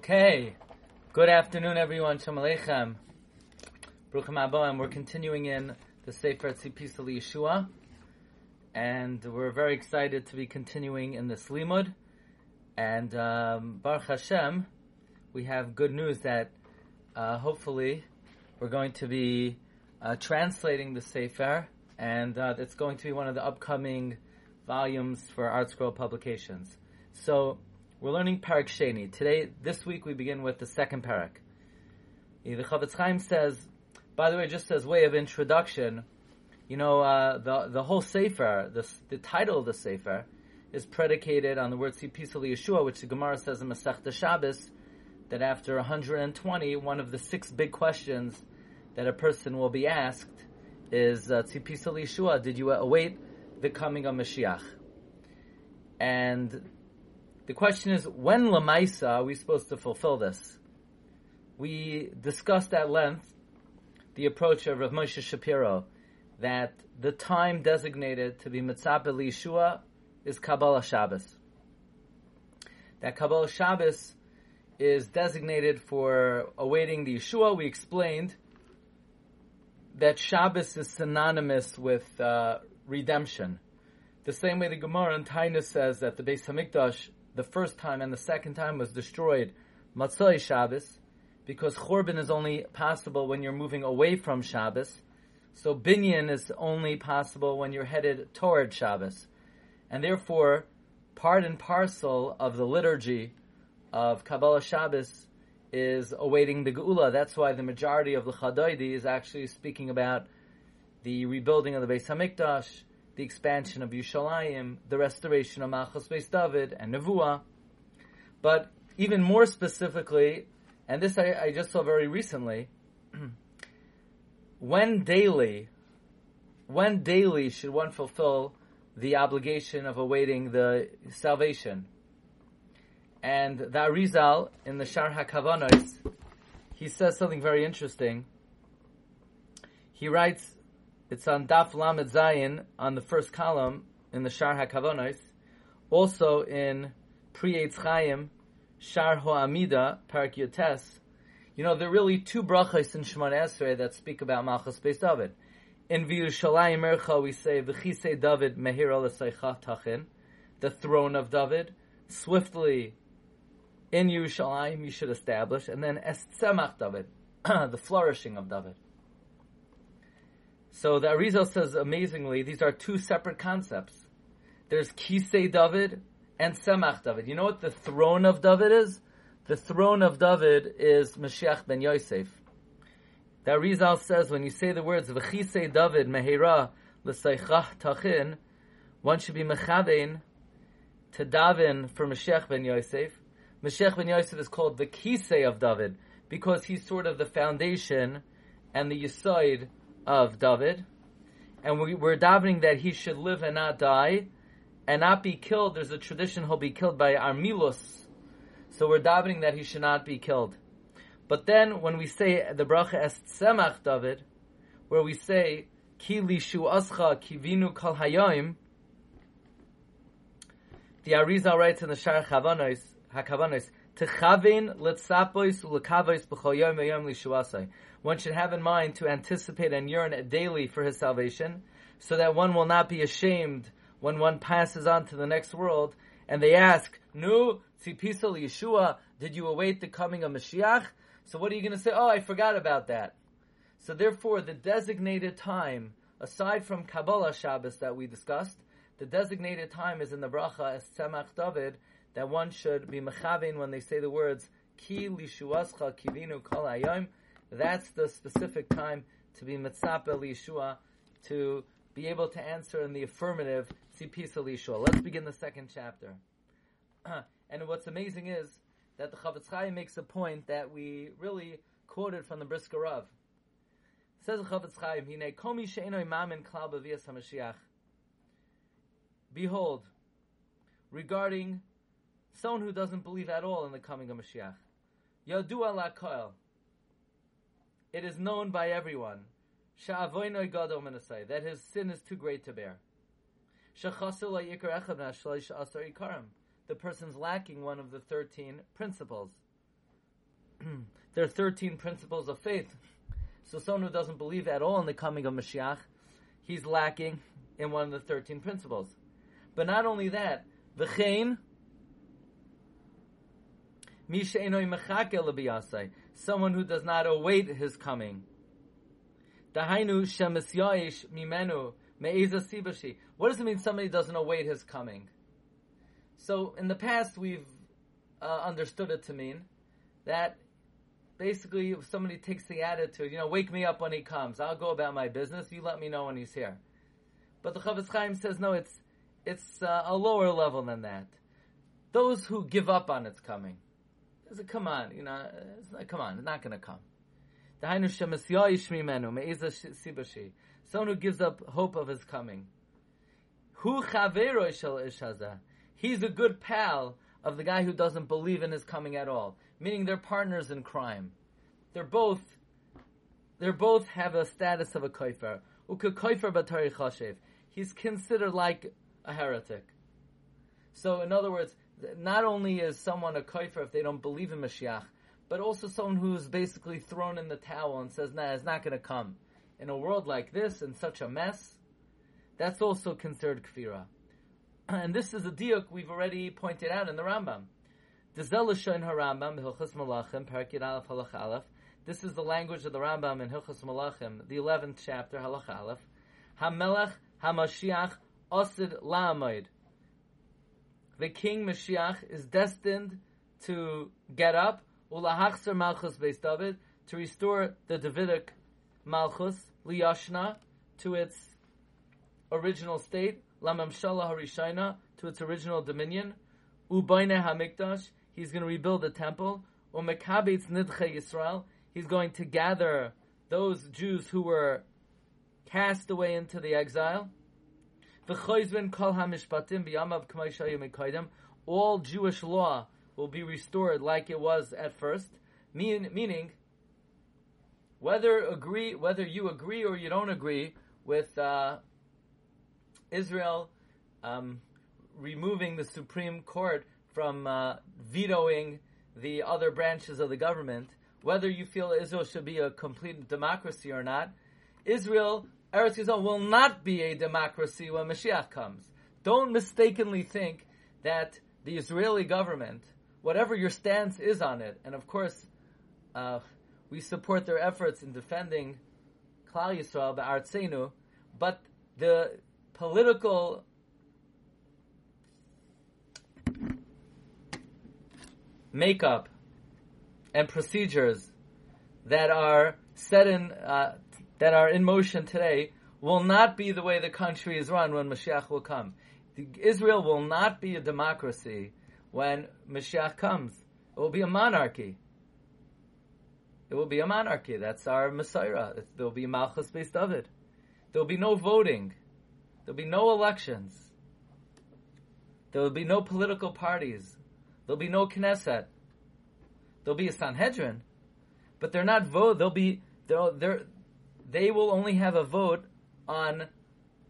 Okay. Good afternoon, everyone. Shalom Aleichem. Bruchim Aboim. We're continuing in the Sefer Tzipis Yeshua. And we're very excited to be continuing in this limud. And um, Baruch Hashem, we have good news that uh, hopefully we're going to be uh, translating the Sefer, and uh, it's going to be one of the upcoming volumes for ArtScroll publications. So we're learning Parak Sheni. Today, this week, we begin with the second Parak. The Chofetz Chaim says, by the way, just as way of introduction, you know, uh, the the whole Sefer, the, the title of the Sefer, is predicated on the word Tzipisa Yeshua, which the Gemara says in Masechta Shabbos, that after 120, one of the six big questions that a person will be asked is Tzipisa uh, Yeshua, did you await the coming of Mashiach? And the question is, when Lamaisa are we supposed to fulfill this? We discussed at length the approach of Rav Moshe Shapiro that the time designated to be Mitzvah Yeshua is Kabbalah Shabbos. That Kabbalah Shabbos is designated for awaiting the Yeshua. We explained that Shabbos is synonymous with uh, redemption. The same way the Gemara in Tainus says that the Beis Hamikdash the first time and the second time was destroyed Matzoi Shabbos, because Chorban is only possible when you're moving away from Shabbos. So Binyan is only possible when you're headed toward Shabbos. And therefore, part and parcel of the liturgy of Kabbalah Shabbos is awaiting the Geula. That's why the majority of the Chadoidi is actually speaking about the rebuilding of the Beis Hamikdash, the expansion of Yushalayim, the restoration of Malchus Beis David and Nevuah. But even more specifically, and this I, I just saw very recently, when daily, when daily should one fulfill the obligation of awaiting the salvation? And the Arizal in the Shar HaKavanos, he says something very interesting. He writes it's on Daf Lamed Zayin on the first column in the Shar HaKavonos. Also in Pri Eitz Chaim, Shar Ho'amida, Parak Yotes. You know, there are really two brachas in Shemon Esrei that speak about Malchus Beis David. In V'Yushalayim Ercha we say, V'chisei David mehir al tachin, the throne of David, swiftly in Yerushalayim you should establish, and then Es Tzemach David, the flourishing of David. So the Arizal says amazingly, these are two separate concepts. There's Kisei David and Tzemach David. You know what the throne of David is? The throne of David is Mashiach ben Yosef. The Arizal says when you say the words V'chisei David mehera l'seichach tachin, one should be mechavein to daven for Mashiach ben Yosef. Mashiach ben Yosef is called the Kisei of David because he's sort of the foundation and the Yisoid of David, and we, are davening that he should live and not die, and not be killed. There's a tradition he'll be killed by Armilus, so we're davening that he should not be killed. But then when we say the bracha es tzemach David, where we say ki lishu ascha kivinu kal hayoim, the Arizal writes in the Shar Hakavanos, One should have in mind to anticipate and yearn daily for his salvation, so that one will not be ashamed when one passes on to the next world, and they ask, Nu, tzipisal Yeshua, did you await the coming of Mashiach? So what are you going to say? Oh, I forgot about that. So therefore, the designated time, aside from Kabbalah Shabbos that we discussed, the designated time is in the bracha as Tzemach David, that one should be mechavin when they say the words ki lishuascha kivinu kol hayom. That's the specific time to be mitzapel lishua, to be able to answer in the affirmative tzipisa lishua. Let's begin the second chapter. and what's amazing is that the Chofetz Chaim makes a point that we really quoted from the Brisker Rav. Says the Chofetz Chaim, "Hine komi she'enoi mamin klal hamashiach." Behold, regarding someone who doesn't believe at all in the coming of Mashiach. Yadu ala koel. It is known by everyone. Sha'avoinoi gadol menasai. That his sin is too great to bear. Shechasil yikar echad The person's lacking one of the thirteen principles. there are 13 principles of faith. So someone who doesn't believe at all in the coming of Mashiach, he's lacking in one of the 13 principles. But not only that, v'chein someone who does not await his coming. Mimenu. What does it mean somebody doesn't await his coming? So in the past we've uh, understood it to mean that basically if somebody takes the attitude, you know, wake me up when he comes. I'll go about my business. You let me know when he's here. But the Chofetz Chaim says no. It's it's uh, a lower level than that. Those who give up on its coming. Said, come on, you know, not, come on, it's not going to come. Someone who gives up hope of his coming. He's a good pal of the guy who doesn't believe in his coming at all meaning they're partners in crime. They're both, they're both have a status of a koifer. He's considered like a heretic. So, in other words, not only is someone a koifer if they don't believe in Mashiach, but also someone who's basically thrown in the towel and says, nah, it's not going to come. In a world like this, in such a mess, that's also considered kfira. And this is a diuk we've already pointed out in the Rambam. This is the language of the Rambam in Hilchas Malachim, the 11th chapter, Halach Aleph. HaMelech HaMashiach Osid La'amoid. The King Mashiach is destined to get up, Ulahachser Malchus Beis David, to restore the Davidic Malchus, Liyashna, to its original state, Lamamshala Harishina, to its original dominion, Ubayne HaMikdash, He's going to rebuild the temple. Umekabitz nidche Yisrael. He's going to gather those Jews who were cast away into the exile. All Jewish law will be restored like it was at first. Mean, meaning, whether agree, whether you agree or you don't agree with uh, Israel um, removing the Supreme Court from uh, vetoing the other branches of the government, whether you feel Israel should be a complete democracy or not, Israel, Eretz Yisrael, will not be a democracy when Mashiach comes. Don't mistakenly think that the Israeli government, whatever your stance is on it, and of course, uh, we support their efforts in defending Klal Yisrael, the Artzenu, but the political makeup and procedures that are set in uh, that are in motion today will not be the way the country is run when Mashiach will come. Israel will not be a democracy when Mashiach comes. It will be a monarchy. It will be a monarchy. That's our Messiah. There will be Malchus Beis David. There will be no voting. There will be no elections. There will be no political parties. There'll be no Knesset. There'll be a Sanhedrin, but they're not vote. They'll be they're, they're they will only have a vote on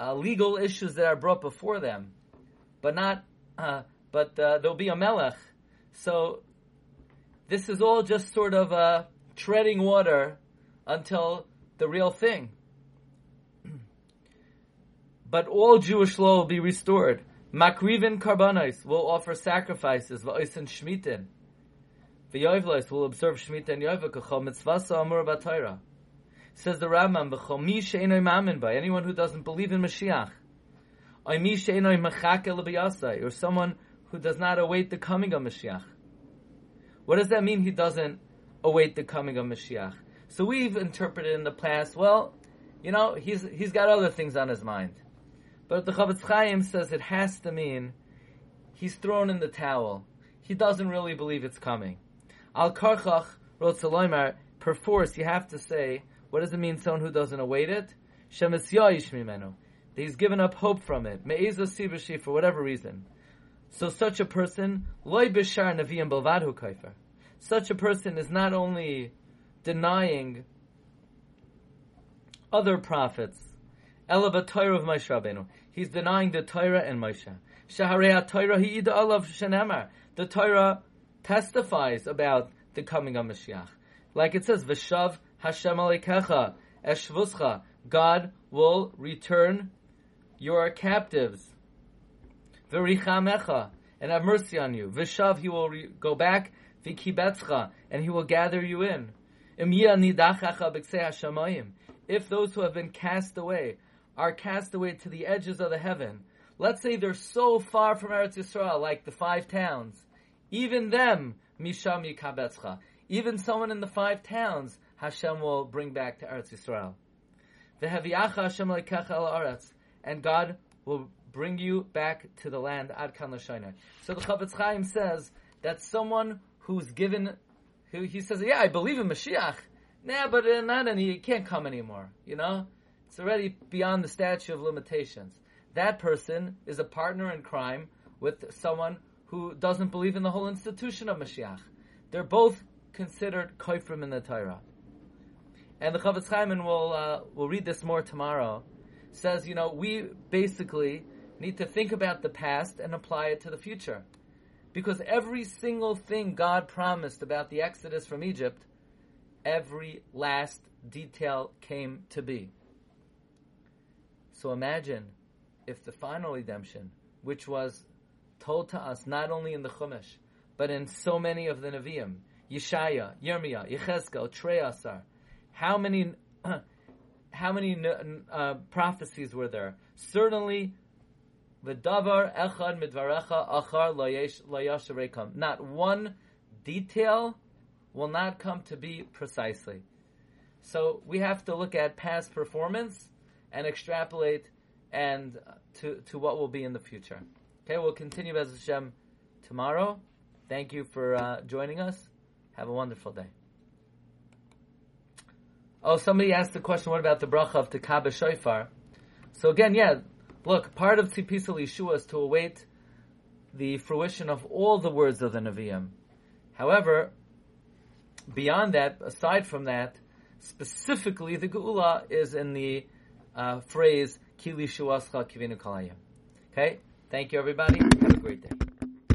uh, legal issues that are brought before them, but not. Uh, but uh, there'll be a melech. So this is all just sort of uh, treading water until the real thing. but all Jewish law will be restored. Makrivin karbanos will offer sacrifices, va'oisen shmitin. V'yoivlos will observe shmita and yoiva kachol mitzvasa amur b'tayra. Says the Rambam, by anyone who doesn't believe in Mashiach. Or someone who does not await the coming of Mashiach. What does that mean he doesn't await the coming of Mashiach? So we've interpreted in the past, well, you know, he's, he's got other things on his mind. But the Chofetz Chaim says it has to mean he's thrown in the towel. He doesn't really believe it's coming. Al karchach rotzaloimar, perforce you have to say, what does it mean someone who doesn't await it? Shemes mimenu. That he's given up hope from it. Me'eza sibashi for whatever reason. So such a person, loy bishar nevi'im belvadhu kaifer. Such a person is not only denying other prophets, Ela Torah of Moshe Rabbeinu. He's denying the Torah and Moshe. Shaharei Torah hi'ida alav shenemar. The Torah testifies about the coming of Mashiach. Like it says, V'shav Hashem Alekecha Eshvuscha. God will return your captives. V'richamecha. And have mercy on you. V'shav, he will re- go back. V'kibetzcha. And he will gather you in. If those who have been cast away are cast away to the edges of the heaven, let's say they're so far from Eretz Yisrael, like the five towns, even them, Misham Yikabetzcha, even someone in the five towns, Hashem will bring back to Eretz Yisrael. V'heviacha Hashem leikach el Eretz, and God will bring you back to the land Ad Kan So the Chafetz Chaim says that someone who's given he, he says, yeah, I believe in Mashiach. Nah, but uh, not any, he can't come anymore. You know? It's already beyond the statute of limitations. That person is a partner in crime with someone who doesn't believe in the whole institution of Mashiach. They're both considered koifrim in the Torah. And the Chafetz Chaim, we'll, uh, we'll read this more tomorrow, says, you know, we basically need to think about the past and apply it to the future. Because every single thing God promised about the Exodus from Egypt, every last detail came to be. So imagine if the final redemption, which was told to us not only in the Chumash, but in so many of the Nevi'im, Yeshaya, Yirmiyah, Yechezkel, Treyasar, how many, how many uh, prophecies were there? Certainly V'davar echad midvarecha achar layasharekam. Not one detail will not come to be precisely. So we have to look at past performance and extrapolate and to, to what will be in the future. Okay, we'll continue as Hashem tomorrow. Thank you for uh, joining us. Have a wonderful day. Oh, somebody asked the question, what about the bracha of Teka B'Shofar? So again, yeah, Look, part of Tzipisa Yeshua is to await the fruition of all the words of the Nevi'im. However, beyond that, aside from that, specifically the Geula is in the uh, phrase Kili Shuascha Kivinu Kalayim. Okay? Thank you everybody. Have a great day.